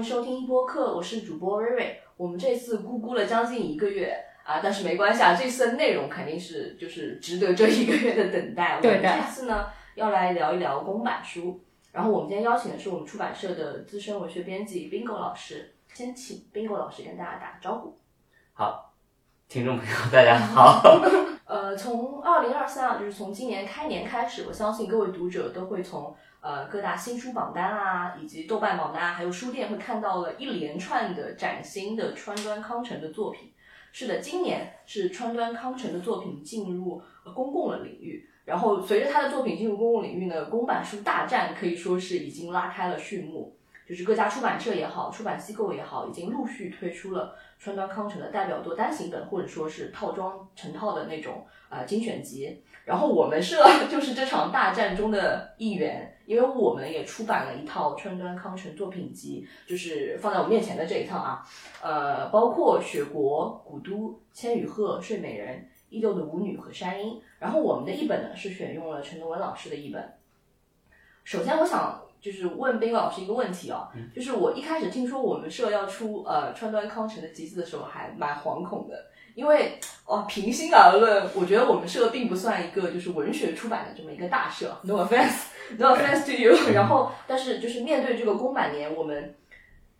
迎收听播客，我是主播瑞瑞。我们这次咕咕了将近一个月啊，但是没关系啊，这次的内容肯定是就是值得这一个月的等待。对的我们这次呢要来聊一聊公版书，然后我们今天邀请的是我们出版社的资深文学编辑 Bingo 老师，先请 Bingo 老师跟大家打个招呼。好，听众朋友大家好。呃，从二零二三啊，就是从今年开年开始，我相信各位读者都会从呃各大新书榜单啊，以及豆瓣榜单啊，还有书店会看到了一连串的崭新的川端康成的作品。是的，今年是川端康成的作品进入公共的领域，然后随着他的作品进入公共领域呢，公版书大战可以说是已经拉开了序幕。就是各家出版社也好，出版机构也好，已经陆续推出了川端康成的代表作单行本，或者说是套装成套的那种呃精选集。然后我们社 就是这场大战中的一员，因为我们也出版了一套川端康成作品集，就是放在我面前的这一套啊，呃，包括雪国、古都、千与鹤、睡美人、依旧的舞女和山鹰。然后我们的译本呢是选用了陈德文老师的译本。首先，我想就是问冰老师一个问题啊，就是我一开始听说我们社要出呃川端康成的集子的时候，还蛮惶恐的，因为哦，平心而论，我觉得我们社并不算一个就是文学出版的这么一个大社，no offense，no offense to you。然后，但是就是面对这个公版年，我们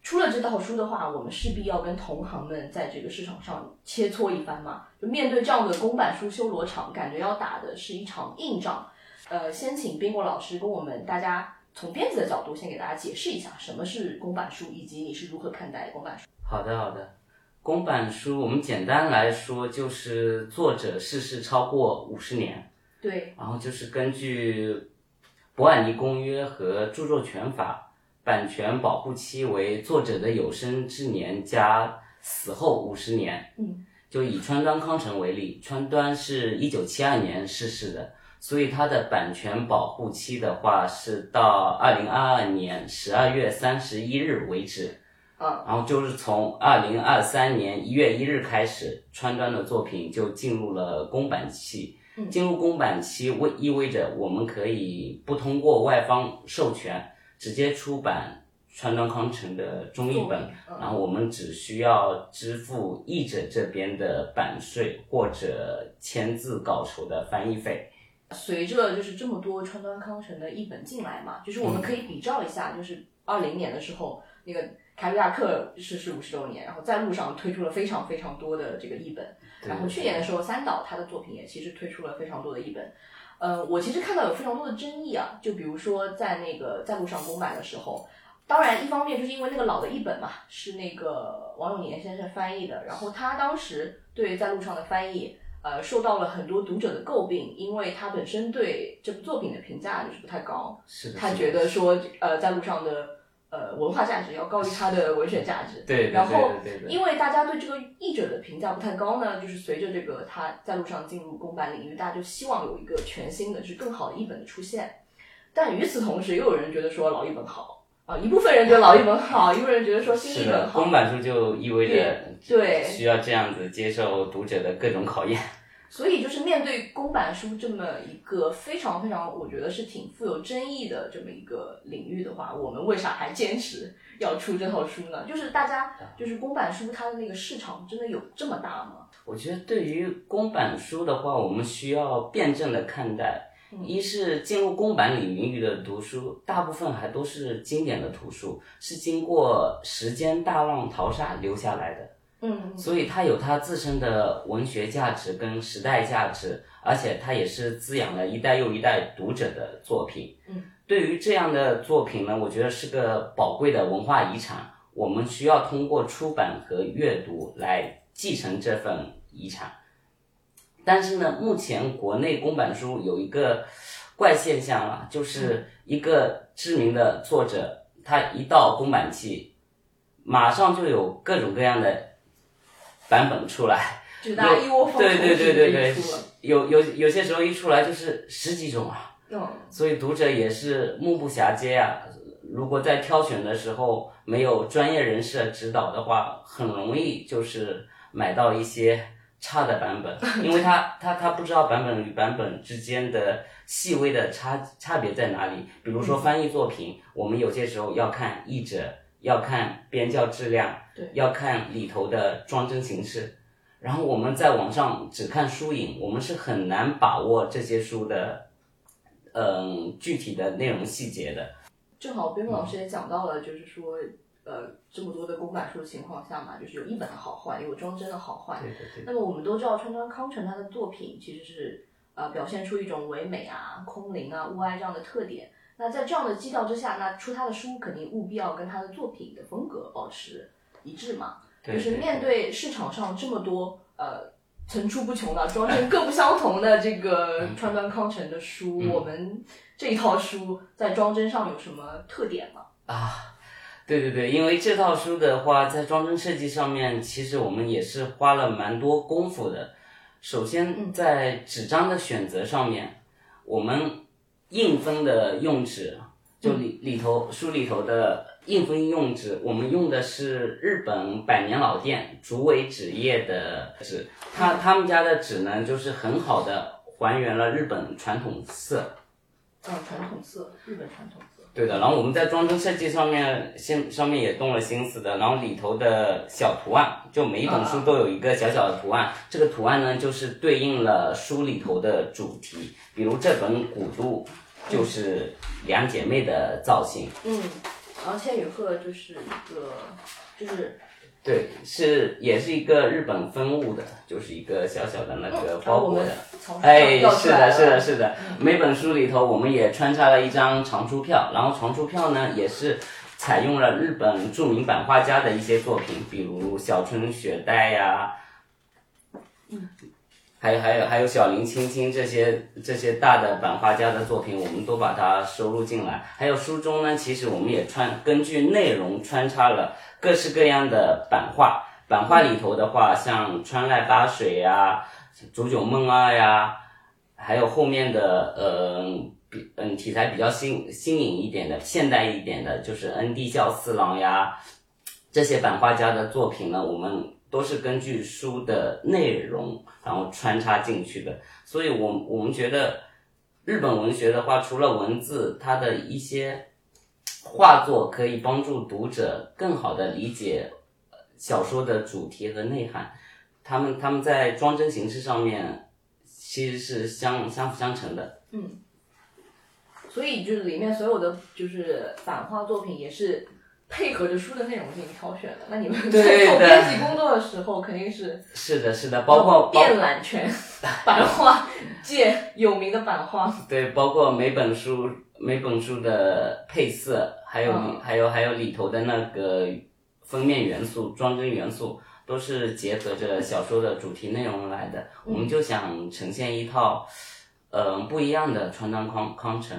出了这套书的话，我们势必要跟同行们在这个市场上切磋一番嘛。就面对这样的公版书修罗场，感觉要打的是一场硬仗。呃，先请冰果老师跟我们大家从编辑的角度，先给大家解释一下什么是公版书，以及你是如何看待公版书。好的，好的。公版书，我们简单来说，就是作者逝世超过五十年，对，然后就是根据《伯尔尼公约》和著作权法，版权保护期为作者的有生之年加死后五十年。嗯，就以川端康成为例，川端是一九七二年逝世的，所以他的版权保护期的话是到二零二二年十二月三十一日为止。嗯，然后就是从二零二三年一月一日开始，川端的作品就进入了公版期。嗯进入公版期为意味着我们可以不通过外方授权，直接出版川端康成的中译本，嗯然后我们只需要支付译者这边的版税或者签字稿酬的翻译费。随着就是这么多川端康成的译本进来嘛，就是我们可以比照一下，就是二零年的时候，那个凯鲁亚克逝世五十周年，然后在路上推出了非常非常多的这个译本。然后去年的时候，三岛他的作品也其实推出了非常多的译本。呃，我其实看到有非常多的争议啊，就比如说在那个在路上公版的时候，当然一方面就是因为那个老的译本嘛，是那个王永年先生翻译的，然后他当时对在路上的翻译。呃，受到了很多读者的诟病，因为他本身对这部作品的评价就是不太高，是的，他觉得说，呃，在路上的呃文化价值要高于它的文学价值。对对然后因为大家对这个译者的评价不太高呢，就是随着这个他在路上进入公版领域，大家就希望有一个全新的，就是更好的译本的出现。但与此同时，又有人觉得说老译本好啊，一部分人觉得老译本好，一部分人觉得说新译本好。公版书就意味着对需要这样子接受读者的各种考验。所以就是面对公版书这么一个非常非常，我觉得是挺富有争议的这么一个领域的话，我们为啥还坚持要出这套书呢？就是大家就是公版书它的那个市场真的有这么大吗？我觉得对于公版书的话，我们需要辩证的看待。嗯一是进入公版领域的读书，大部分还都是经典的图书，是经过时间大浪淘沙留下来的。嗯所以它有它自身的文学价值跟时代价值，而且它也是滋养了一代又一代读者的作品。嗯，对于这样的作品呢，我觉得是个宝贵的文化遗产，我们需要通过出版和阅读来继承这份遗产。但是呢，目前国内公版书有一个怪现象啊，就是一个知名的作者，他一到公版期，马上就有各种各样的版本出来，就大一窝蜂对对对对对有有有些时候一出来就是十几种啊，嗯。所以读者也是目不暇接啊。如果在挑选的时候没有专业人士的指导的话，很容易就是买到一些差的版本，因为他他他不知道版本与版本之间的细微的差差别在哪里。比如说翻译作品，我们有些时候要看译者要看编校质量，对要看里头的装帧形式。然后我们在网上只看书影，我们是很难把握这些书的，嗯、具体的内容细节的。正好边牧老师也讲到了，就是说，呃，这么多的公版书的情况下嘛，就是有一本的好坏，有装帧的好坏。对对对。那么我们都知道，川端康成他的作品其实是呃表现出一种唯美啊、空灵啊、物哀这样的特点。那在这样的基调之下，那出他的书肯定务必要跟他的作品的风格保持一致嘛。对就是面对市场上这么多呃层出不穷的装帧各不相同的这个川端康成的书，嗯我们这一套书在装帧上有什么特点吗？啊，对对对，因为这套书的话，在装帧设计上面，其实我们也是花了蛮多功夫的。首先，在纸张的选择上面，我们印分的用纸，就里里头书里头的印分用纸，我们用的是日本百年老店竹尾纸业的纸，他他们家的纸呢，就是很好的还原了日本传统色。嗯，传统色，日本传统色。对的，然后我们在装帧设计上面，先上面也动了心思的，然后里头的小图案，就每一本书都有一个小小的图案，这个图案呢就是对应了书里头的主题，比如这本《古都》就是两姐妹的造型，嗯，然后千羽鹤就是一个，就是对，是也是一个日本分物的，就是一个小小的那个包裹的。哎，是的，是的，是的。每本书里头，我们也穿插了一张藏书票，然后藏书票呢，也是采用了日本著名版画家的一些作品，比如小春雪代呀、还有还有还有小林青青这些这些大的版画家的作品，我们都把它收录进来。还有书中呢，其实我们也穿根据内容穿插了各式各样的版画。版画里头的话，像川濑八水呀、竹久梦二呀，还有后面的呃比嗯题材比较新新颖一点的、现代一点的，就是恩地教四郎呀，这些版画家的作品呢，我们都是根据书的内容然后穿插进去的。所以我我们觉得日本文学的话，除了文字，它的一些画作可以帮助读者更好的理解小说的主题和内涵。他们他们在装帧形式上面其实是相相辅相成的。嗯所以就是里面所有的就是版画作品也是配合着书的内容进行挑选的。那你们在做编辑工作的时候，肯定是是的，是的，包括包遍览全版画界有名的版画。对，包括每本书每本书的配色，还有还有还有里头的那个封面元素、装帧元素，都是结合着小说的主题内容来的。我们就想呈现一套，嗯、不一样的穿搭框框成。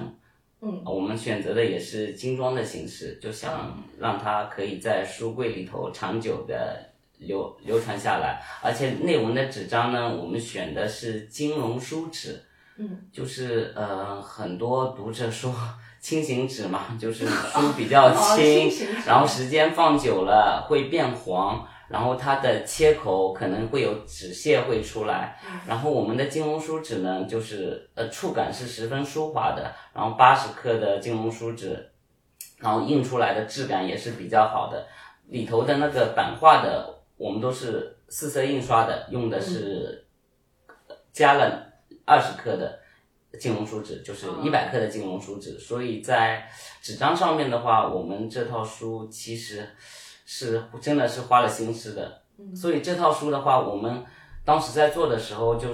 嗯，我们选择的也是精装的形式，就想让它可以在书柜里头长久的流流传下来。而且内文的纸张呢，我们选的是金融书纸。嗯，就是呃，很多读者说轻型纸嘛，就是 书比较哦轻，然后时间放久了会变黄，然后它的切口可能会有纸屑会出来。然后我们的金龙书纸呢，就是呃触感是十分舒滑的，然后八十克的金龙书纸，然后印出来的质感也是比较好的。里头的那个版画的，我们都是四色印刷的，用的是加了二十克的金龙书纸，就是一百克的金龙书纸，所以在纸张上面的话，我们这套书其实是真的是花了心思的。所以这套书的话，我们当时在做的时候就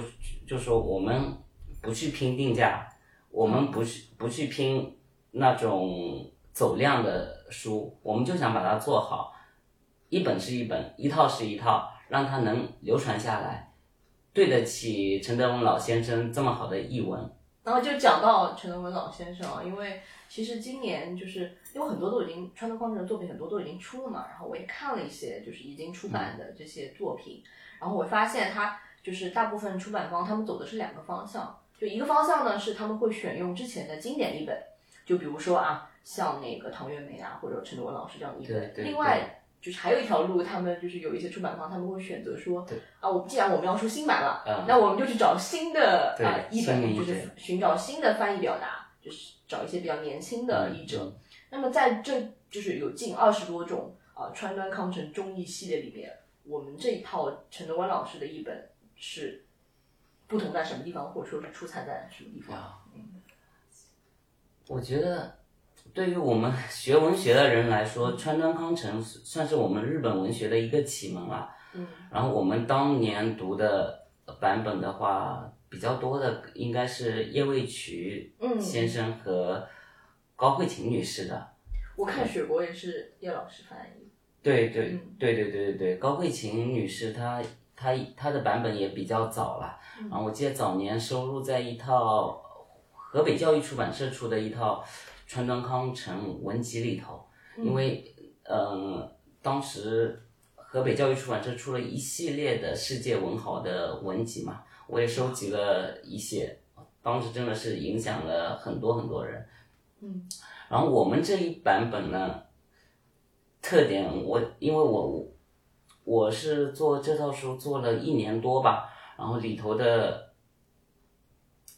就说我们不去拼定价，我们不去不去拼那种走量的书，我们就想把它做好，一本是一本，一套是一套，让它能流传下来，对得起陈德文老先生这么好的译文。然后就讲到陈德文老先生啊，因为其实今年就是因为很多都已经川端康成的作品很多都已经出了嘛，然后我也看了一些就是已经出版的这些作品，然后我发现他就是大部分出版方他们走的是两个方向，就一个方向呢是他们会选用之前的经典译本，就比如说啊像那个唐月梅啊或者陈德文老师这样的译本，对对另外。就是还有一条路，他们就是有一些出版方，他们会选择说，啊，我既然我们要出新版了，嗯。那我们就去找新的啊译本，就是寻找新的翻译表达，就是找一些比较年轻的译者。嗯那么在这就是有近二十多种啊、川端康成中译系列里面，我们这一套陈德湾老师的译本是不同在什么地方，或者说是出彩在什么地方？我觉得，对于我们 学文学的人来说，川端康成算是我们日本文学的一个启蒙了。嗯，然后我们当年读的版本的话，比较多的应该是叶未渠嗯先生和高慧琴女士的。我看雪国也是叶老师翻译。对对嗯对对对对对，高慧琴女士她她她的版本也比较早了，然后我记得早年收录在一套河北教育出版社出的一套川端康成文集里头，因为嗯、当时河北教育出版社出了一系列的世界文豪的文集嘛，我也收集了一些，当时真的是影响了很多很多人。嗯，然后我们这一版本呢，特点我因为我我是做这套书做了一年多吧，然后里头的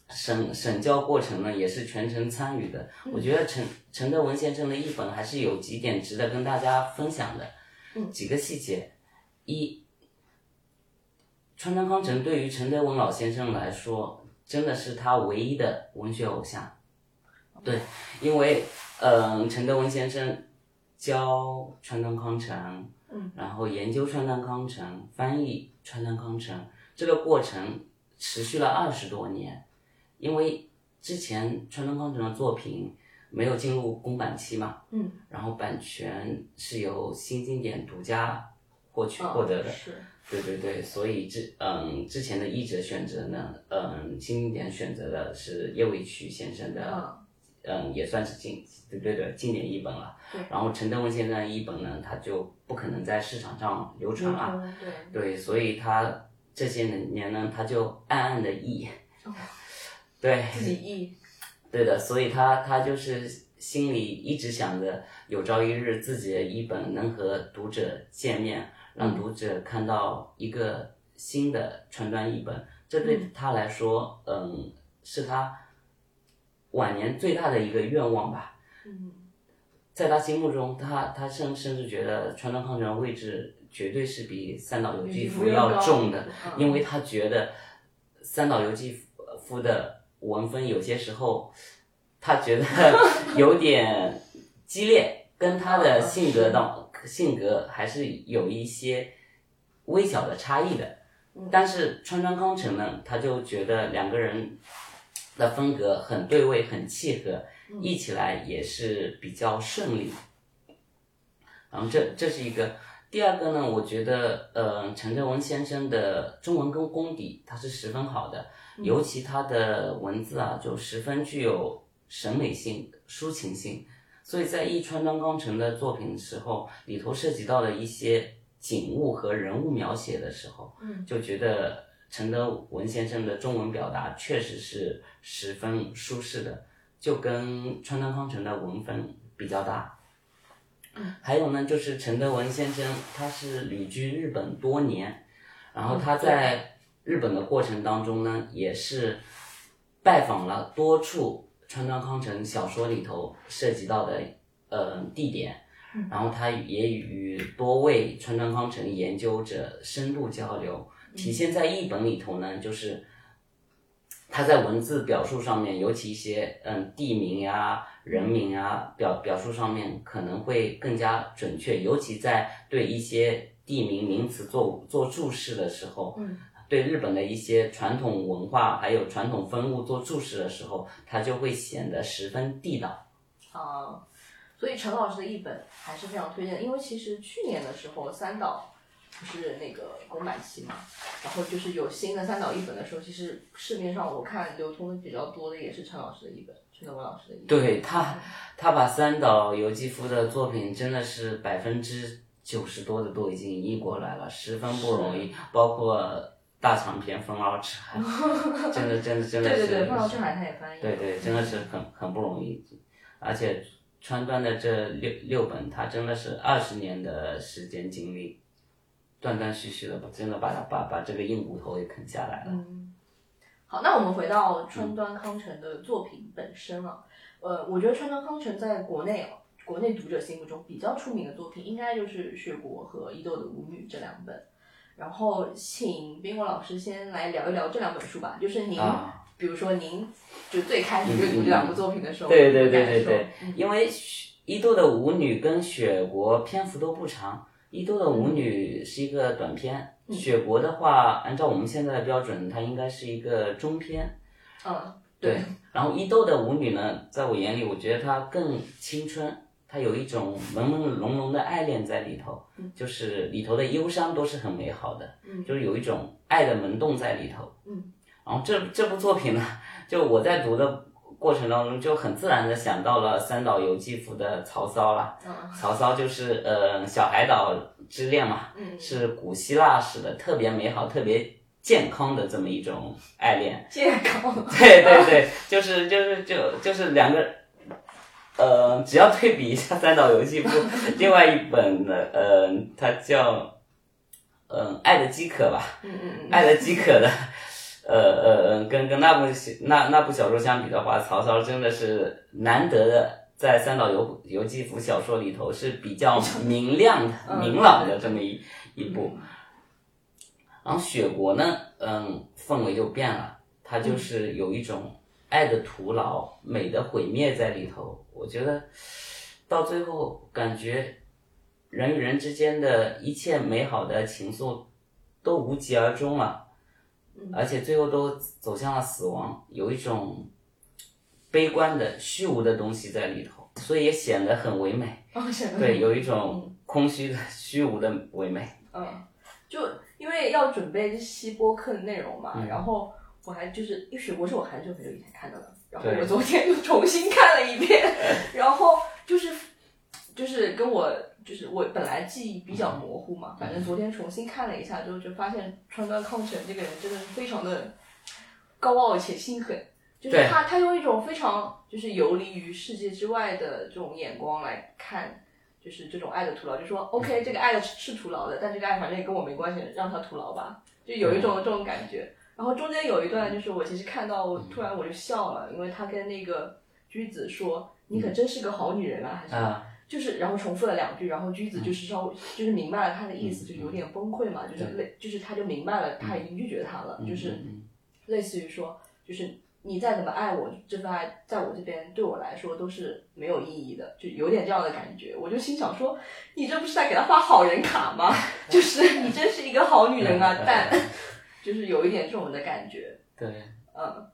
审审教过程呢也是全程参与的。我觉得陈陈德文先生的译本还是有几点值得跟大家分享的，嗯几个细节。一，川端康成对于陈德文老先生来说，真的是他唯一的文学偶像。对，因为嗯、陈德文先生教川端康成，嗯，然后研究川端康成，翻译川端康成，这个过程持续了二十多年。因为之前川端康成的作品没有进入公版期嘛，嗯，然后版权是由新经典独家获取嗯获得的，是。对对对，所以之嗯之前的译者选择呢，嗯新经典选择的是叶伟渠先生的，嗯也算是经对对对经典译本了。然后陈德文先生的译本呢，他就不可能在市场上流传了，嗯对。对，所以他这些年呢，他就暗暗的译，哦对，自己译。对的，所以他他就是心里一直想着，有朝一日自己的译本能和读者见面，让读者看到一个新的川端译本，这对他来说，嗯，是他晚年最大的一个愿望吧。嗯。在他心目中，他他甚甚至觉得川端康成的位置绝对是比三岛由纪夫要重的，嗯。因为他觉得三岛由纪夫的文风有些时候，他觉得 有点激烈，跟他的性格当性格还是有一些微小的差异的。但是川川康成呢，他就觉得两个人的风格很对位，很契合，一起来也是比较顺利。然后这这是一个，第二个呢，我觉得呃陈振文先生的中文跟功底他是十分好的，尤其他的文字啊就十分具有审美性、抒情性，所以在译川端康成的作品的时候，里头涉及到了一些景物和人物描写的时候，嗯就觉得陈德文先生的中文表达确实是十分舒适的，就跟川端康成的文风比较搭。还有呢，就是陈德文先生，他是旅居日本多年，然后他在日本的过程当中呢，也是拜访了多处川端康成小说里头涉及到的呃地点，然后他也与多位川端康成研究者深度交流，体现在译本里头呢，就是他在文字表述上面，尤其一些嗯地名呀、人名啊表表述上面可能会更加准确，尤其在对一些地名名词做做注释的时候，嗯对日本的一些传统文化还有传统风物做注释的时候，它就会显得十分地道。啊，所以陈老师的译本还是非常推荐，因为其实去年的时候三岛不是那个公版期嘛，然后就是有新的三岛译本的时候，其实市面上我看流通的比较多的也是陈老师的译本，陈德文老师的译本。对他，他把三岛由纪夫的作品真的是百分之九十多的都已经译过来了，十分不容易，包括大长篇《风傲之海》，真的真的真的是，对对对，凤瑶之海他也翻译。对对，真的是很很不容易，而且川端的这六六本，他真的是二十年的时间经历，断断续续的，真的把他把把这个硬骨头给啃下来了。嗯，好，那我们回到川端康成的作品本身啊，呃，我觉得川端康成在国内啊，国内读者心目中比较出名的作品，应该就是《雪国》和《伊豆的舞女》这两本。然后，请冰火老师先来聊一聊这两本书吧。就是您，啊。比如说您就最开始阅读这两部作品的时候，对对对对对嗯，因为雪伊豆的舞女跟雪国篇幅都不长，伊豆的舞女是一个短篇，嗯。雪国的话，按照我们现在的标准，它应该是一个中篇。嗯，对，然后伊豆的舞女呢，在我眼里，我觉得她更青春，她有一种朦朦胧胧的爱恋在里头，就是里头的忧伤都是很美好的，嗯就是有一种爱的萌动在里头。嗯，然后这这部作品呢，就我在读的过程当中，就很自然的想到了三岛由纪夫的《曹操》啦。嗯曹操就是呃小海岛之恋嘛，嗯，是古希腊式的特别美好、特别健康的这么一种爱恋。健康，对对对，就是就是就就是两个，呃，只要对比一下三岛由纪夫，另外一本呢，呃，它叫，嗯、爱的饥渴》吧，嗯嗯嗯，爱的饥渴》的，呃呃呃，跟跟那部那那部小说相比的话，曹操真的是难得的。在三岛由由纪夫小说里头是比较明亮的、嗯明朗的这么一一部，嗯然后雪国呢，嗯，氛围就变了，它就是有一种爱的徒劳、美的毁灭在里头。我觉得到最后，感觉人与人之间的一切美好的情愫都无疾而终了，而且最后都走向了死亡，有一种悲观的、虚无的东西在里头，所以也显得很唯美。对，有一种空虚的、虚无的唯美。嗯，就因为要准备这期播客的内容嘛，嗯然后我还就是因为雪国是我很久很久以前看到的了，然后我昨天又重新看了一遍，然后就是就是跟我就是我本来记忆比较模糊嘛，反正昨天重新看了一下之后，就发现川端康成这个人真的是非常的高傲且心狠。就是他，他用一种非常就是游离于世界之外的这种眼光来看，就是这种爱的徒劳，就说 OK，这个爱的是徒劳的，但这个爱反正也跟我没关系，让他徒劳吧，就有一种这种感觉。然后中间有一段就是我其实看到，我突然我就笑了，因为他跟那个居子说：“你可真是个好女人啊！”还是、啊，就是然后重复了两句，然后居子就是稍微就是明白了他的意思，就是有点崩溃嘛，就是类就是他就明白了他已经拒绝他了，就是嗯类似于说，就是你再怎么爱我，这份爱在我这边对我来说都是没有意义的，就有点这样的感觉。我就心想说，你这不是在给他发好人卡吗？就是你真是一个好女人啊，但就是有一点这种的感觉，对。嗯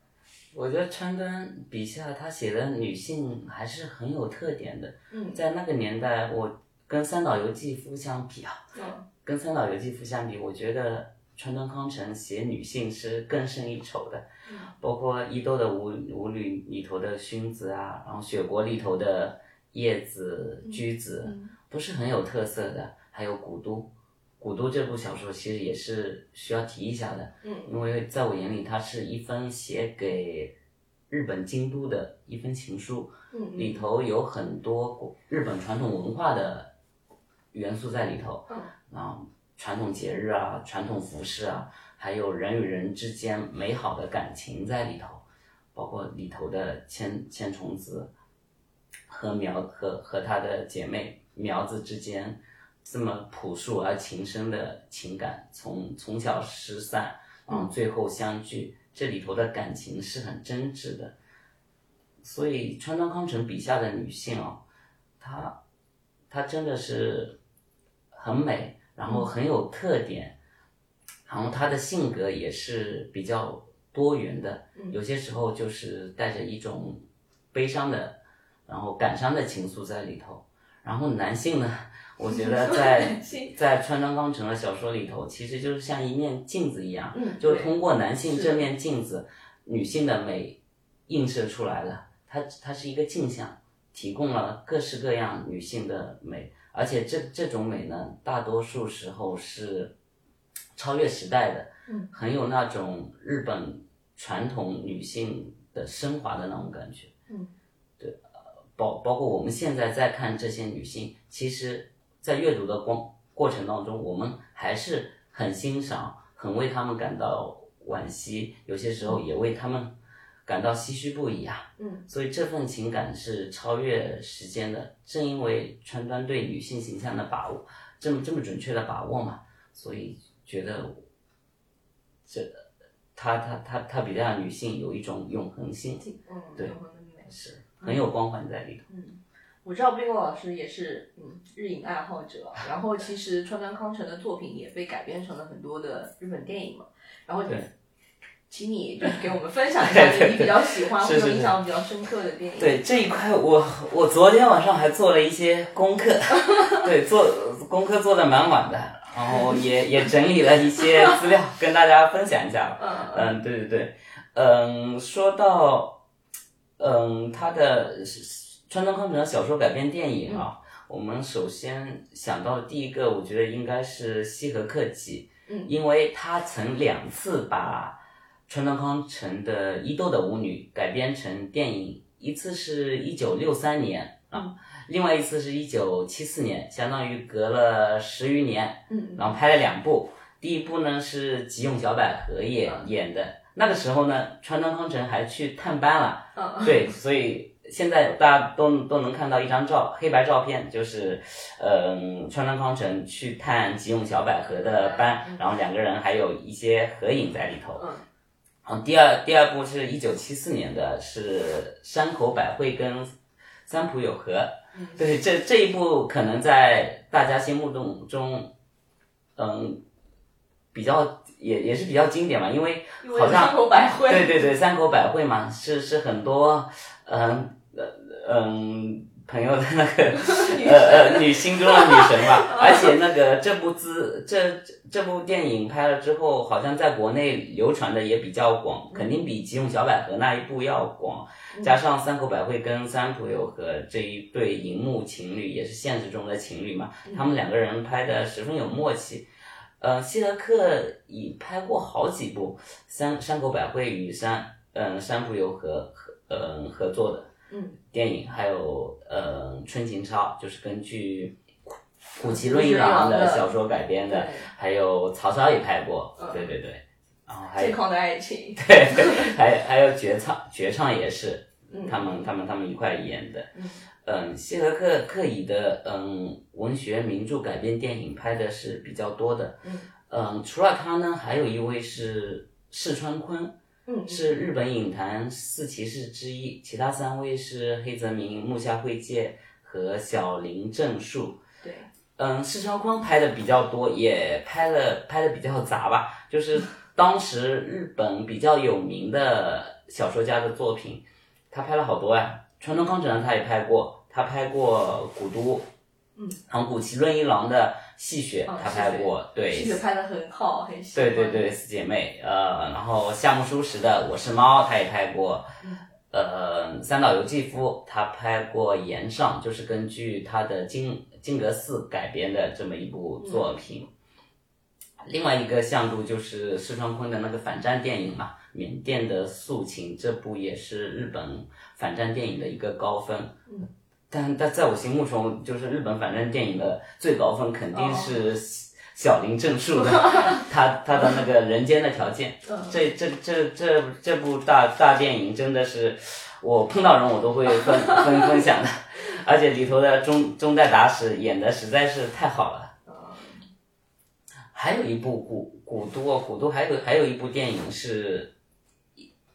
我觉得川端笔下他写的女性还是很有特点的。嗯在那个年代，我跟三岛由纪夫相比啊，嗯跟三岛由纪夫相比，我觉得川端康成写女性是更胜一筹的。嗯包括伊豆的舞舞女里头的薰子啊，然后雪国里头的叶子、居子，嗯都是很有特色的。还有古都，古都这部小说其实也是需要提一下的。嗯因为在我眼里，它是一封写给日本京都的一封情书，嗯里头有很多日本传统文化的元素在里头，嗯然后传统节日啊、传统服饰啊，还有人与人之间美好的感情在里头，包括里头的千千重子和苗和和她的姐妹苗子之间这么朴素而情深的情感，从从小失散，嗯最后相聚，这里头的感情是很真挚的。所以川端康成笔下的女性哦，她她真的是很美，然后很有特点，然后她的性格也是比较多元的，有些时候就是带着一种悲伤的，然后感伤的情愫在里头。然后男性呢，我觉得在 在川端康成的小说里头，其实就是像一面镜子一样，就通过男性这面镜子，女性的美映射出来了。它它是一个镜像，提供了各式各样女性的美，而且这这种美呢，大多数时候是超越时代的，嗯，很有那种日本传统女性的升华的那种感觉，嗯，对，呃包包括我们现在在看这些女性，其实，在阅读的过过程当中，我们还是很欣赏，很为他们感到惋惜，有些时候也为他们感到唏嘘不已啊。嗯，所以这份情感是超越时间的。正因为川端对女性形象的把握这么这么准确的把握嘛，所以觉得这他他他他比这样女性有一种永恒性，嗯，对是很有光环在里头。我知道冰洛老师也是嗯日影爱好者，然后其实川端康成的作品也被改编成了很多的日本电影嘛，然后对请你就是给我们分享一下你比较喜欢或者印象比较深刻的电影。对这一块我，我昨天晚上还做了一些功课，对，做功课做的蛮晚的，然后也也整理了一些资料跟大家分享一下。嗯嗯，对对对，嗯，说到，嗯，他的川端康成的小说改编电影啊，我们首先想到的第一个，我觉得应该是《西河克己》，嗯。因为他曾两次把川端康成的《伊豆的舞女》改编成电影，一次是一九六三年啊，另外一次是一九七四年，相当于隔了十余年，嗯。然后拍了两部，第一部呢是吉永小百合演演的，那个时候呢，川端康成还去探班了，嗯。对，所以现在大家都都能看到一张照黑白照片，就是，嗯，川端康成去探吉永小百合的班，然后两个人还有一些合影在里头。嗯然后第二第二部是一九七四年的，是山口百惠跟三浦友和。对，这这一部可能在大家心目中中，嗯，比较也也是比较经典嘛，因为好像山口百惠，对对对，三口百惠嘛，是是很多嗯呃嗯朋友的那个呃呃女心中的女神吧，而且那个这部资这这部电影拍了之后，好像在国内流传的也比较广，肯定比《吉永小百合》那一部要广。加上三口百惠跟三浦友和这一对荧幕情侣，也是现实中的情侣嘛，他们两个人拍的十分有默契。呃，希德克已拍过好几部山山口百惠与山嗯山浦友和合嗯合作的嗯。电影，还有呃春情超，就是根据古奇润一郎的的小说改编的，还有曹操也拍过，嗯。对对对，然后还有健康的爱情，对 对，还还有绝唱绝唱也是，嗯。他们他们他们一块演的。嗯。嗯，希和克克以的嗯文学名著改编电影拍的是比较多的。嗯。嗯，除了他呢，还有一位是世川坤，嗯是日本影坛四骑士之一，其他三位是黑泽明、木下惠介和小林正树。对，嗯，世川坤拍的比较多，也拍了拍的比较杂吧，就是当时日本比较有名的小说家的作品，他拍了好多呀。川端康成他也拍过，他拍过《古都》，嗯，然后古奇润一郎的《戏雪》哦他拍过，对，戏谑拍的很好，很喜欢。对对对，四姐妹，呃，然后夏目漱石的《我是猫》，他也拍过，呃，三岛由纪夫他拍过《岩上》，就是根据他的金金阁寺改编的这么一部作品。另外一个向度就是四川昆的那个反战电影嘛，《缅甸的肃情》，这部也是日本反战电影的一个高分。但但在我心目中，就是日本反战电影的最高分肯定是小林正树的，他他的那个人间的条件，嗯这这这这这部大大电影真的是我碰到人我都会分 分分享的，而且里头的中中代达史演的实在是太好了。还有一部古古都哦，古都还有还有一部电影是，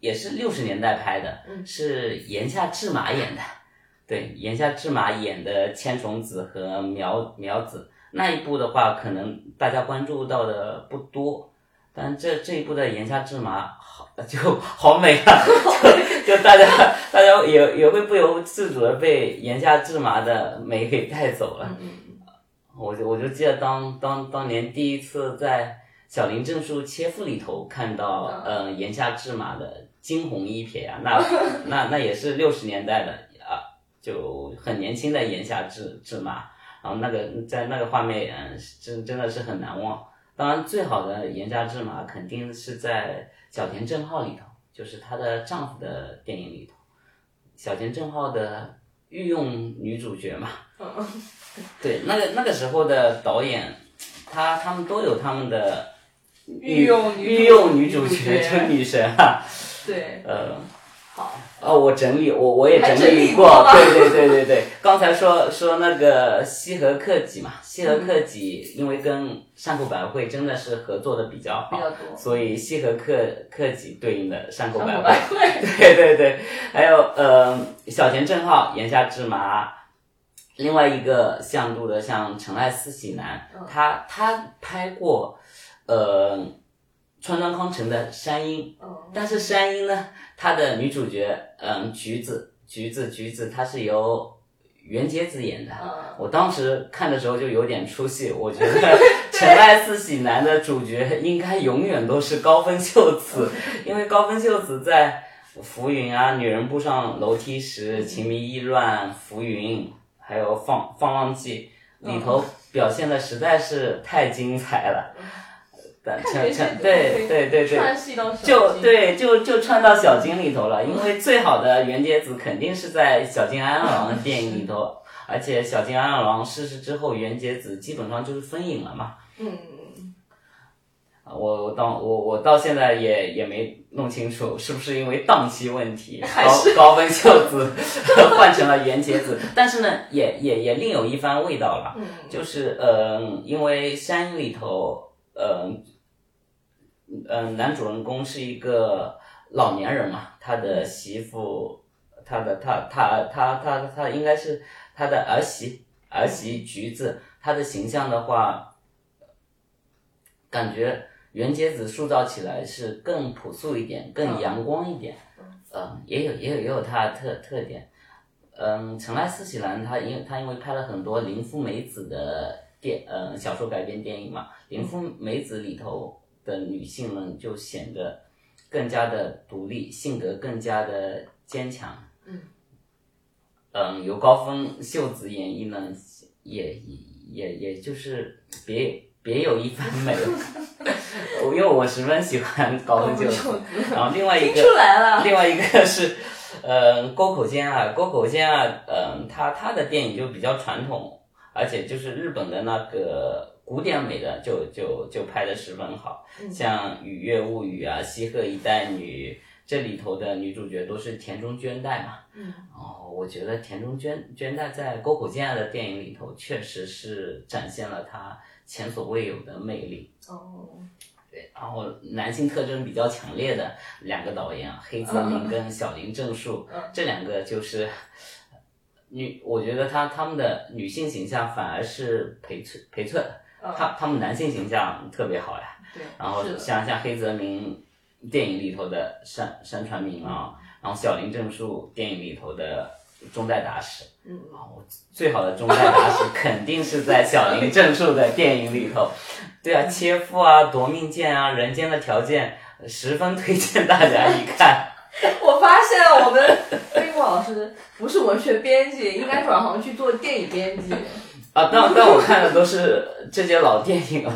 也是六十年代拍的，嗯是岩下志麻演的。对，岩下志麻演的千重子和苗苗子那一部的话，可能大家关注到的不多，但这这一部的岩下志麻好 就好美啊，就就大家大家也也会不由自主的被岩下志麻的美给带走了。我就我就记得当当当年第一次在小林正树切腹里头看到，嗯呃，岩下志麻的惊鸿一瞥呀、那那那也是六十年代的啊，就很年轻的岩下志志麻，然后那个在那个画面，嗯，真真的是很难忘。当然，最好的岩下志麻肯定是在小田正浩里头，就是她的丈夫的电影里头，小田正浩的御用女主角嘛。嗯对，那个那个时候的导演，他他们都有他们的御用女御用女主角，角 就女神啊。对，呃，好，哦，我整理，我我也整整理过过，对对对对对。刚才说说那个西河克己嘛，西河克己因为跟山口百惠真的是合作的比较好。所以西河克克己对应的山口百惠对对对，还有呃小田正浩、岩下智麻，另外一个向度的像城濑四喜男，嗯他他拍过呃川端康成的山鹰，嗯，但是山鹰呢，它的女主角嗯橘子橘子橘子，她是由袁洁子演的。嗯，我当时看的时候就有点出戏，我觉得 城濑四喜男的主角应该永远都是高分秀子，因为高分秀子在《浮云》啊，《女人步上楼梯时》《情迷意乱》《浮云》还有放《放浪记》里头表现的实在是太精彩了。但看陈陈原节子对对对对，就，对，就就串到小金里头了，因为最好的原节子肯定是在小金安二郎的电影里头，而且小金安二郎逝世之后，原节子基本上就是分影了嘛。嗯，啊我我到我我到现在也也没弄清楚是不是因为档期问题，高高分秀子 换成了原节子，但是呢，也也也另有一番味道了。嗯，就是嗯、因为山里头，嗯、嗯、男主人公是一个老年人嘛，他的媳妇，他的他他他他他应该是他的儿媳儿媳橘子，她的形象的话，感觉原节子塑造起来是更朴素一点，更阳光一点，嗯、也有也有也有他的特特点。嗯，城濑四喜男他因他因为拍了很多林夫美子的电嗯小说改编电影嘛，林夫美子里头的女性们就显得更加的独立，性格更加的坚强。嗯，嗯，由高峰秀子演绎呢，也也也也就是别别有一番美。我 因为我十分喜欢高峰秀子，然后另外一个出来了，另外一个是，呃，沟口健啊，沟口健啊，嗯、他他的电影就比较传统，而且就是日本的那个古典美的就就就拍的十分好，像《雨月物语》啊，《西鹤一代女》这里头的女主角都是田中绢代嘛。嗯。哦，我觉得田中绢绢代在沟口健二的电影里头确实是展现了她前所未有的魅力。哦，对，然后男性特征比较强烈的两个导演啊，黑泽明跟小林正树，嗯这两个就是女，我觉得他他们的女性形象反而是陪衬陪衬，嗯他他们男性形象特别好呀。对，然后像像黑泽明电影里头的山山川明啊，然后小林正树电影里头的中代达史，嗯，啊，我最好的中代达史肯定是在小林正树的电影里头。对啊，切腹啊，夺命剑啊，人间的条件，十分推荐大家一看。我发现了我们冰果老师不是文学编辑，应该转行去做电影编辑。啊，但但我看的都是这些老电影了，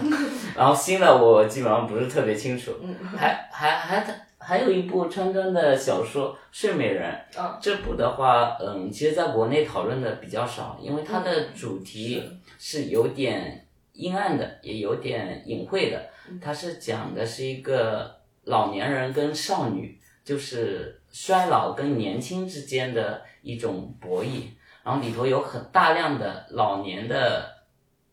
然后新的我基本上不是特别清楚。嗯还还还还有一部川端的小说《睡美人》，嗯这部的话，嗯，其实在国内讨论的比较少，因为它的主题是有点阴暗的，也有点隐晦的。它是讲的是一个老年人跟少女，就是衰老跟年轻之间的一种博弈。然后里头有很大量的老年的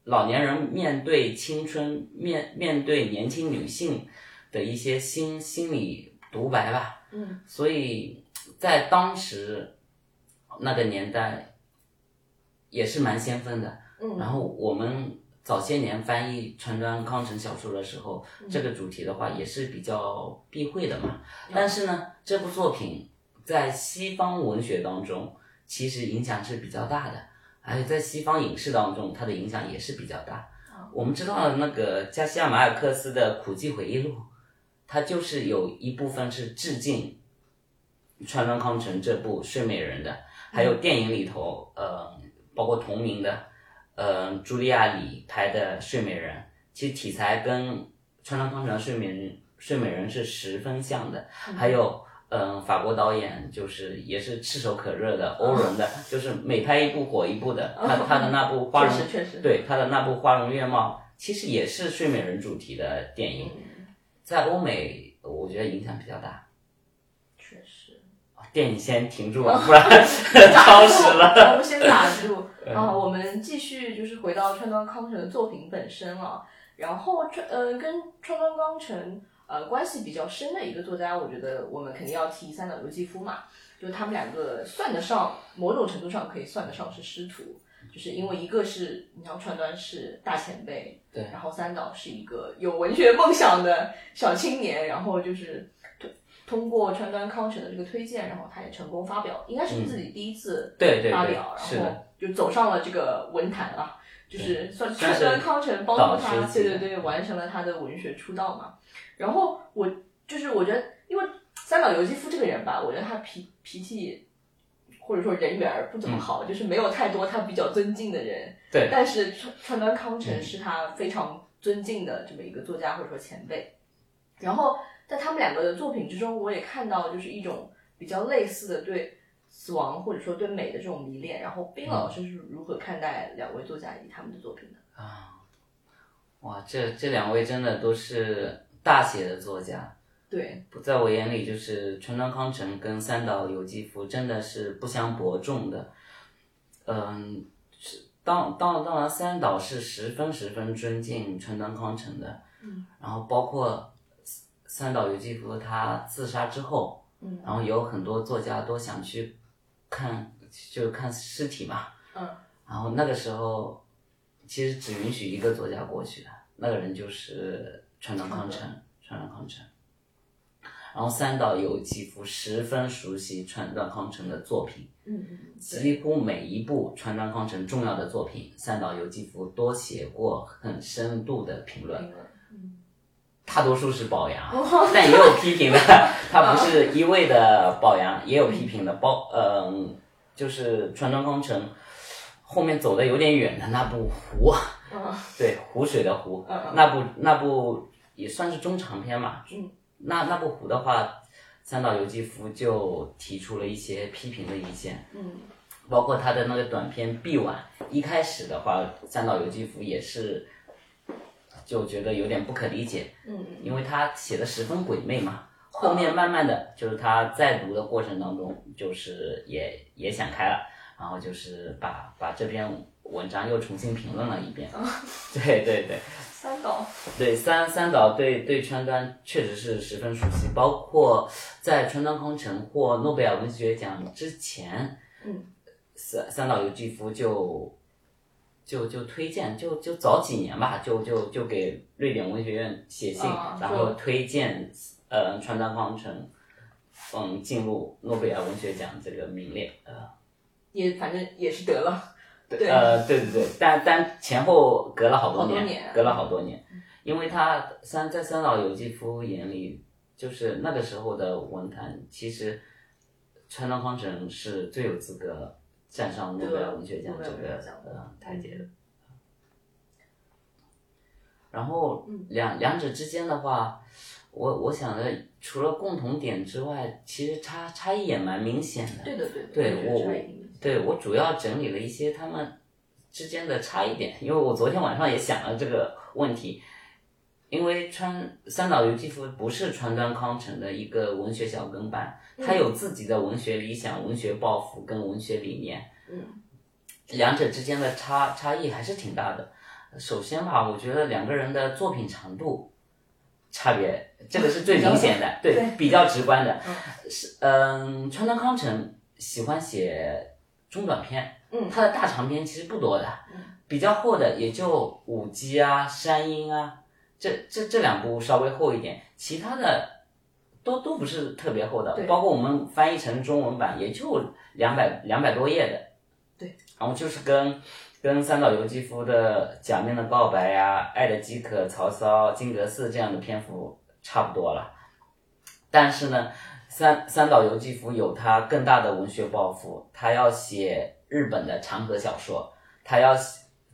老年人面对青春、面面对年轻女性的一些心心理独白吧。嗯，所以在当时那个年代也是蛮先锋的。嗯然后我们早些年翻译川端康成小说的时候，这个主题的话也是比较避讳的嘛。但是呢，这部作品在西方文学当中其实影响是比较大的，而且在西方影视当中，它的影响也是比较大。我们知道那个加西亚马尔克斯的《苦寂回忆录》，它就是有一部分是致敬川端康成这部《睡美人》的，还有电影里头，呃，包括同名的，呃，茱莉亚里拍的《睡美人》，其实题材跟川端康成的《睡美人》《睡美人》是十分像的，还有。嗯，法国导演就是也是炙手可热的欧伦的，就是每拍一部火一部的。他他的那部花容确实确实，对他的那部《花容月貌》，其实也是睡美人主题的电影，在欧美我觉得影响比较大。确实，电影先停住吧，不然 超时了。我们先打住啊，我们继续就是回到川端康成的作品本身了。然后川呃跟川端康成呃关系比较深的一个作家，我觉得我们肯定要提三岛由纪夫嘛。就他们两个算得上某种程度上可以算得上是师徒，就是因为一个是你像川端是大前辈，对，然后三岛是一个有文学梦想的小青年，然后就是通通过川端康成的这个推荐，然后他也成功发表，应该是自己第一次对对对发表，然后就走上了这个文坛啊，就是算川端康成帮助他，对对对，完成了他的文学出道嘛。然后我就是我觉得，因为三岛由纪夫这个人吧，我觉得他脾脾气或者说人缘儿不怎么好，就是没有太多他比较尊敬的人。对但是川川端康成是他非常尊敬的这么一个作家或者说前辈。然后在他们两个的作品之中，我也看到就是一种比较类似的对死亡或者说对美的这种迷恋。然后冰老师是如何看待两位作家以及他们的作品的？啊，哇，这这两位真的都是大写的作家。对，不在我眼里，就是川端康成跟三岛由纪夫真的是不相伯仲的。嗯，是当当当然，三岛是十分十分尊敬川端康成的。嗯。然后包括三岛由纪夫他自杀之后，嗯然后有很多作家都想去看，就看尸体嘛。嗯。然后那个时候，其实只允许一个作家过去的，那个人就是川端康成，川端康成。然后三岛由纪夫十分熟悉川端康成的作品，嗯几乎每一部川端康成重要的作品，三岛由纪夫都写过很深度的评论。嗯大多数是褒扬，但也有批评的。他不是一味的褒扬，也有批评的。包嗯、就是川端康成后面走的有点远的那部《湖》，嗯对湖水的湖，那部那部也算是中长篇嘛。嗯那那部《湖》的话，三岛由纪夫就提出了一些批评的意见。嗯包括他的那个短片《臂挽》，一开始的话，三岛由纪夫也是就觉得有点不可理解，嗯嗯因为他写的十分鬼魅嘛。后面慢慢的就是他在读的过程当中，就是也也想开了，然后就是把把这篇文章又重新评论了一遍。对对对，三岛，对三三岛对对川端确实是十分熟悉，包括在川端康成获诺贝尔文学奖之前，嗯，三三岛由纪夫就就就推荐，就就早几年吧，就就就给瑞典文学院写信，啊然后推荐呃川端康成，嗯进入诺贝尔文学奖这个名列，呃。也反正也是得了，对。呃，对对对，但但前后隔了好多年隔了好多年，因为他三在三岛由纪夫眼里，就是那个时候的文坛，其实川端康成是最有资格站上诺贝尔文学奖这个呃台阶的。然后两两者之间的话，我我想着除了共同点之外，其实差差异也蛮明显的。对的对的，对我对我主要整理了一些他们之间的差异点，因为我昨天晚上也想了这个问题。因为川三岛由纪夫不是川端康成的一个文学小跟班，他有自己的文学理想、文学抱负跟文学理念，嗯，两者之间的差差异还是挺大的。首先吧，我觉得两个人的作品长度差别，这个是最明显的，对，对比较直观的。嗯是，嗯，川端康成喜欢写中短篇，嗯。它的大长篇其实不多的，嗯。比较厚的也就舞姬啊、山鹰啊，这这这两部稍微厚一点，其他的都都不是特别厚的对，包括我们翻译成中文版也就两百两百多页的，对，然后就是跟跟三岛由纪夫的《假面的告白》呀、《爱的饥渴》、《曹操》、《金阁寺》这样的篇幅差不多了，但是呢，三三岛由纪夫有他更大的文学抱负，他要写日本的长河小说，他要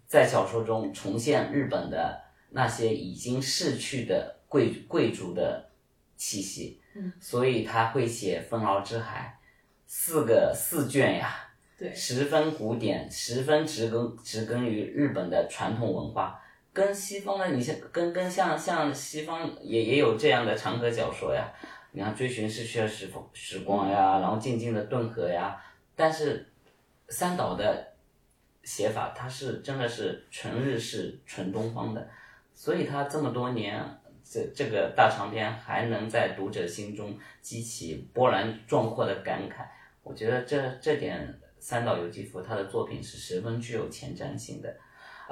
在小说中重现日本的那些已经逝去的贵贵族的气息，嗯，所以他会写《丰饶之海》，四个四卷呀，对。十分古典，十分植根植根于日本的传统文化，跟西方的你像跟跟像像西方也也有这样的长河小说呀，你看追寻是需要时风时光呀，然后静静的顿河呀，但是三岛的写法，它是真的是纯日式、纯东方的，所以他这么多年这这个大长篇还能在读者心中激起波澜壮阔的感慨，我觉得这这点三岛由纪夫他的作品是十分具有前瞻性的。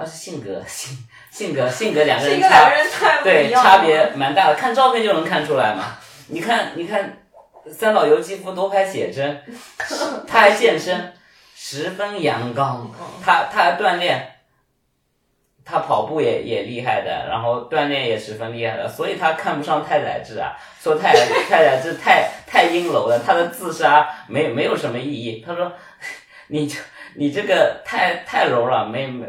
而是性格性性格性格两个人差对差别蛮大的，看照片就能看出来嘛。你看你看，三岛由纪夫多拍写真，他还健身，十分阳刚。他他还锻炼，他跑步也也厉害的，然后锻炼也十分厉害的，所以他看不上太宰治啊，说太太宰治太太阴柔了，他的自杀没没有什么意义。他说，你你这个太太柔了，没没。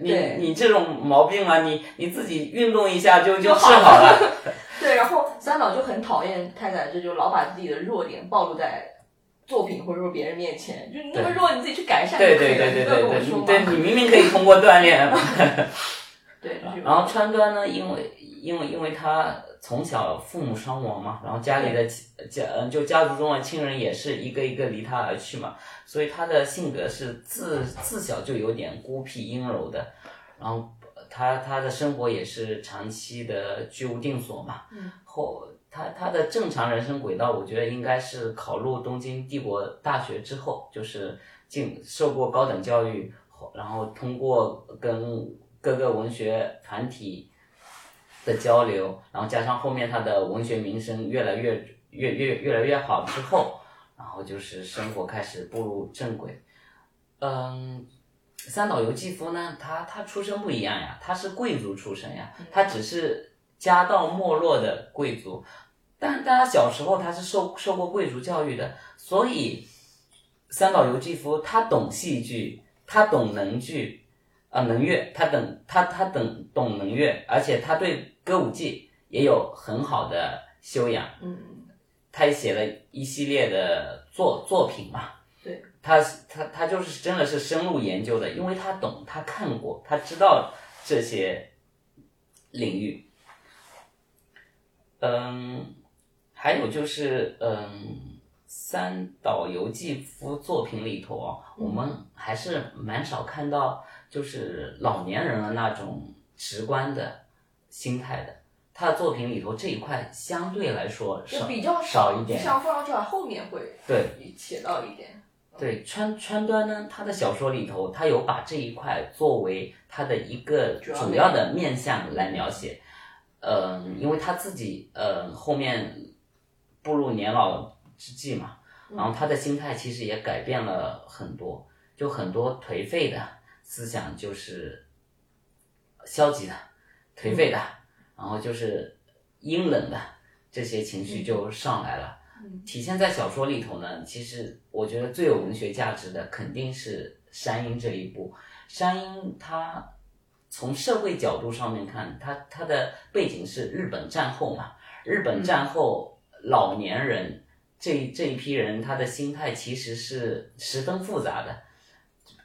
你你这种毛病嘛，你你自己运动一下就就治好了。对，然后三岛就很讨厌太宰治，就老把自己的弱点暴露在作品或者说别人面前，就那么弱你自己去改善就可以了。对对对对对对，对你明明可以通过锻炼。对。然后川端呢，因为因为因为他从小父母双亡嘛，然后家里的家嗯就家族中的亲人也是一个一个离他而去嘛。所以他的性格是自自小就有点孤僻阴柔的，然后他他的生活也是长期的居无定所嘛。后他他的正常人生轨道，我觉得应该是考入东京帝国大学之后，就是进受过高等教育，然后通过跟各个文学团体的交流，然后加上后面他的文学名声越来越越越越来越好之后。然后就是生活开始步入正轨，嗯，三岛由纪夫呢，他他出身不一样呀，他是贵族出身呀，他只是家道没落的贵族，但但他小时候他是受受过贵族教育的，所以三岛由纪夫他懂戏剧，他懂能剧，啊能乐，他等他他等懂能乐，而且他对歌舞伎也有很好的修养，嗯。他也写了一系列的作作品嘛，对，他他他就是真的是深入研究的，因为他懂，他看过，他知道这些领域。嗯，还有就是嗯，三岛由纪夫作品里头啊，我们还是蛮少看到就是老年人的那种直观的心态的。他的作品里头这一块相对来说少比较少一点，像《富之外后面会对写到一点。对川川端呢，他的小说里头，他有把这一块作为他的一个主要的面向来描写。嗯，因为他自己呃后面步入年老之际嘛，然后他的心态其实也改变了很多，就很多颓废的思想就是消极的、颓废的。然后就是阴冷的这些情绪就上来了，体现在小说里头呢。其实我觉得最有文学价值的肯定是山鹰这一部。山鹰它从社会角度上面看，它它的背景是日本战后嘛，日本战后老年人这这一批人，他的心态其实是十分复杂的。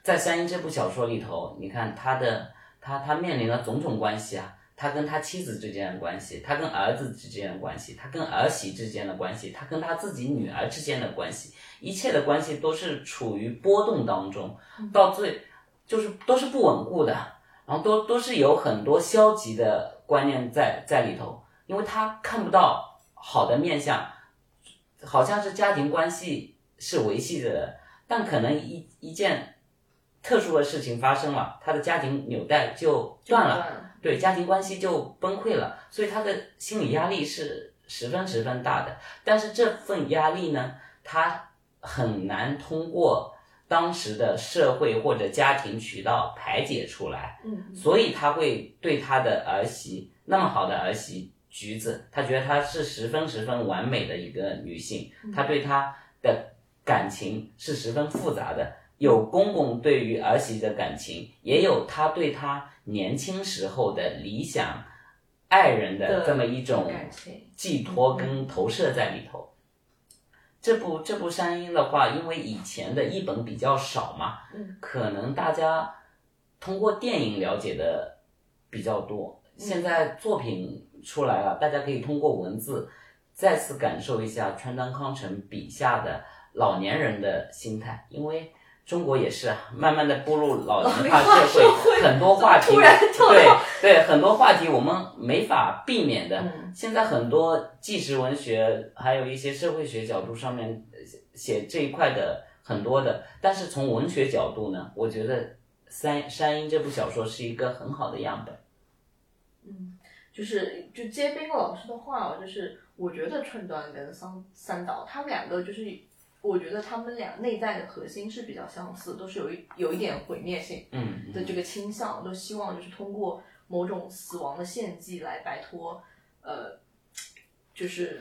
在山鹰这部小说里头，你看他的他他面临了种种关系啊。他跟他妻子之间的关系，他跟儿子之间的关系，他跟儿媳之间的关系，他跟他自己女儿之间的关系，一切的关系都是处于波动当中，到最就是都是不稳固的，然后都都是有很多消极的观念在在里头，因为他看不到好的面相，好像是家庭关系是维系着的，但可能一一件特殊的事情发生了，他的家庭纽带就断了。对家庭关系就崩溃了，所以他的心理压力是十分十分大的。但是这份压力呢，他很难通过当时的社会或者家庭渠道排解出来。嗯，所以他会对他的儿媳那么好的儿媳橘子，他觉得她是十分十分完美的一个女性，他对她的感情是十分复杂的。有公公对于儿媳的感情，也有他对他年轻时候的理想爱人的这么一种寄托跟投射在里头。这部这部山鹰的话，因为以前的译本比较少嘛，可能大家通过电影了解的比较多。现在作品出来了，大家可以通过文字再次感受一下川端康成笔下的老年人的心态，因为中国也是啊，慢慢的步入老龄化社会，很多话题，突然跳对对，很多话题我们没法避免的。嗯现在很多纪实文学，还有一些社会学角度上面呃写这一块的很多的，但是从文学角度呢，我觉得三山鹰这部小说是一个很好的样本。嗯就是就接冰老师的话哦，就是我觉得春端跟三三岛他们两个就是，我觉得他们俩内在的核心是比较相似，都是有一有一点毁灭性嗯，的这个倾向，都希望就是通过某种死亡的献祭来摆脱呃，就是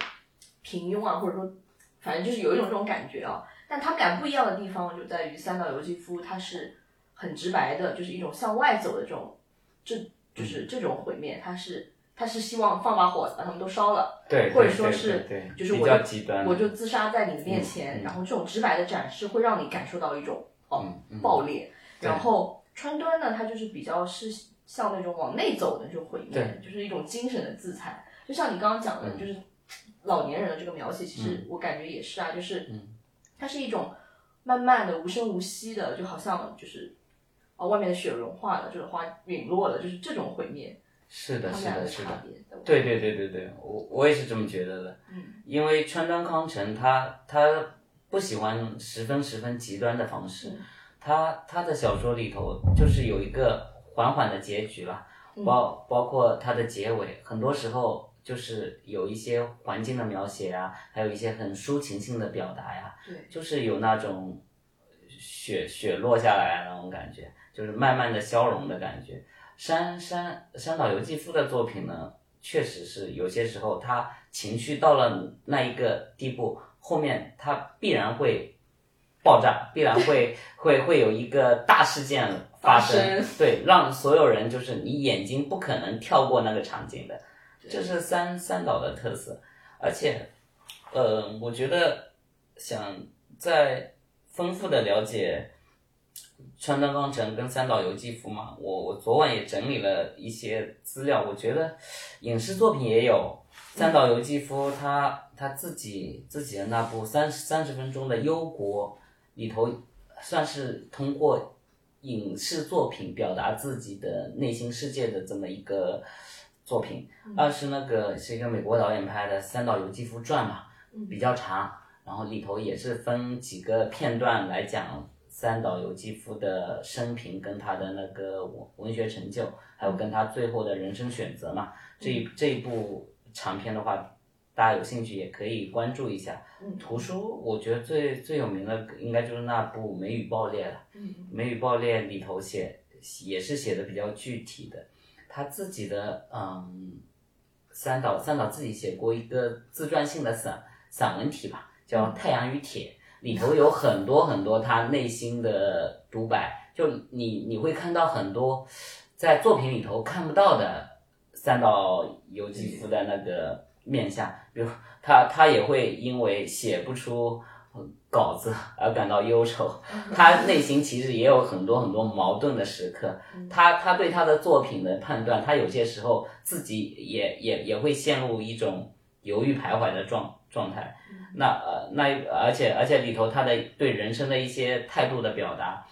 平庸啊，或者说反正就是有一种这种感觉啊。但他们俩不一样的地方就在于三岛由纪夫他是很直白的，就是一种向外走的这种，这就是这种毁灭，他是他是希望放把火把他们都烧了，对，或者说是对就是我就极端，我就自杀在你的面前，然后这种直白的展示会让你感受到一种哦嗯嗯。爆裂。然后川端呢，他就是比较是像那种往内走的这种毁灭，就是一种精神的自残。就像你刚刚讲的，嗯。就是老年人的这个描写，其实我感觉也是啊，就是嗯。它是一种慢慢的无声无息的，就好像就是哦外面的雪融化了，就是花陨落了，就是这种毁灭，是的，是的，是的。对对对对对，我我也是这么觉得的。嗯，因为川端康成他他不喜欢十分十分极端的方式，嗯。他他的小说里头就是有一个缓缓的结局啦，嗯。包包括他的结尾，很多时候就是有一些环境的描写啊，还有一些很抒情性的表达呀，对，就是有那种雪雪落下来那种感觉，就是慢慢的消融的感觉。山山山岛由纪夫的作品呢，确实是有些时候他情绪到了那一个地步，后面他必然会爆炸，必然会 会会有一个大事件发生，对，让所有人就是你眼睛不可能跳过那个场景的，这是三三岛的特色，而且，呃，我觉得想在丰富的了解川端康成跟三岛由纪夫嘛，我我昨晚也整理了一些资料，我觉得影视作品也有三岛由纪夫他他自己自己的那部三三十分钟的《忧国》里头，算是通过影视作品表达自己的内心世界的这么一个作品。二是那个是一个美国导演拍的《三岛由纪夫传》嘛，比较长，然后里头也是分几个片段来讲三岛由纪夫的生平跟他的那个文文学成就，还有跟他最后的人生选择嘛。这一这一部长篇的话，大家有兴趣也可以关注一下。嗯图书我觉得最最有名的应该就是那部《美雨爆裂》了。嗯《梅雨爆裂》里头写也是写的比较具体的，他自己的嗯，三岛三岛自己写过一个自传性的散散文体吧，叫《太阳与铁》，里头有很多很多他内心的独白，就你你会看到很多在作品里头看不到的三岛由纪夫的那个面相，比如他他也会因为写不出呃稿子而感到忧愁，他内心其实也有很多很多矛盾的时刻。他他对他的作品的判断，他有些时候自己也也也会陷入一种犹豫徘徊的状状态。那呃那而且而且里头他的对人生的一些态度的表达，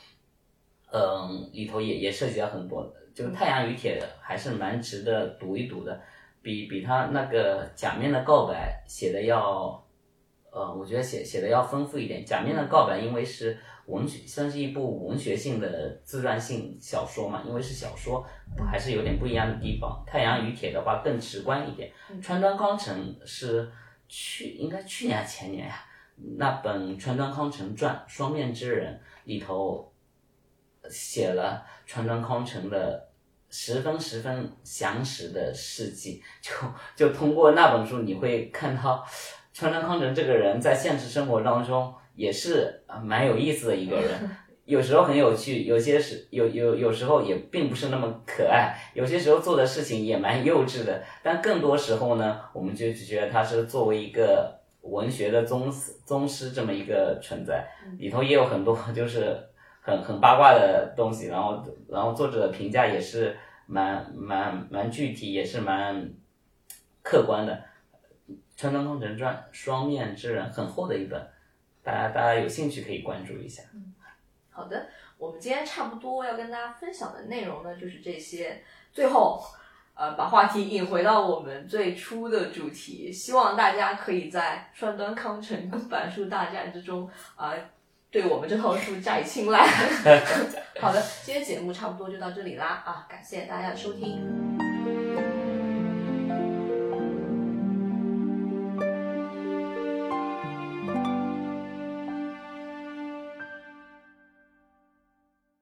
嗯，里头也也涉及到很多，就是《太阳与铁》还是蛮值得读一读的，比比他那个《假面的告白》写的要，呃，我觉得写写的要丰富一点。《假面的告白》因为是文学，算是一部文学性的自传性小说嘛，因为是小说，还是有点不一样的地方。《太阳与铁》的话更直观一点，川端康成是去应该去年还是前年呀、那本川端康成传《双面之人》里头写了川端康成的十分十分详实的事迹，就就通过那本书，你会看到川端康成这个人在现实生活当中也是蛮有意思的一个人。有时候很有趣，有些时有有有时候也并不是那么可爱，有些时候做的事情也蛮幼稚的，但更多时候呢，我们就只觉得他是作为一个文学的宗师宗师这么一个存在，里头也有很多就是很 很八卦的东西，然后然后作者的评价也是蛮蛮蛮具体，也是蛮客观的。川端康成传》双面之人很厚的一本，大家大家有兴趣可以关注一下。好的，我们今天差不多要跟大家分享的内容呢，就是这些。最后，呃，把话题引回到我们最初的主题，希望大家可以在川端康成跟板书大战之中，啊、对我们这套书加以青睐。好的，今天节目差不多就到这里啦，啊，感谢大家的收听。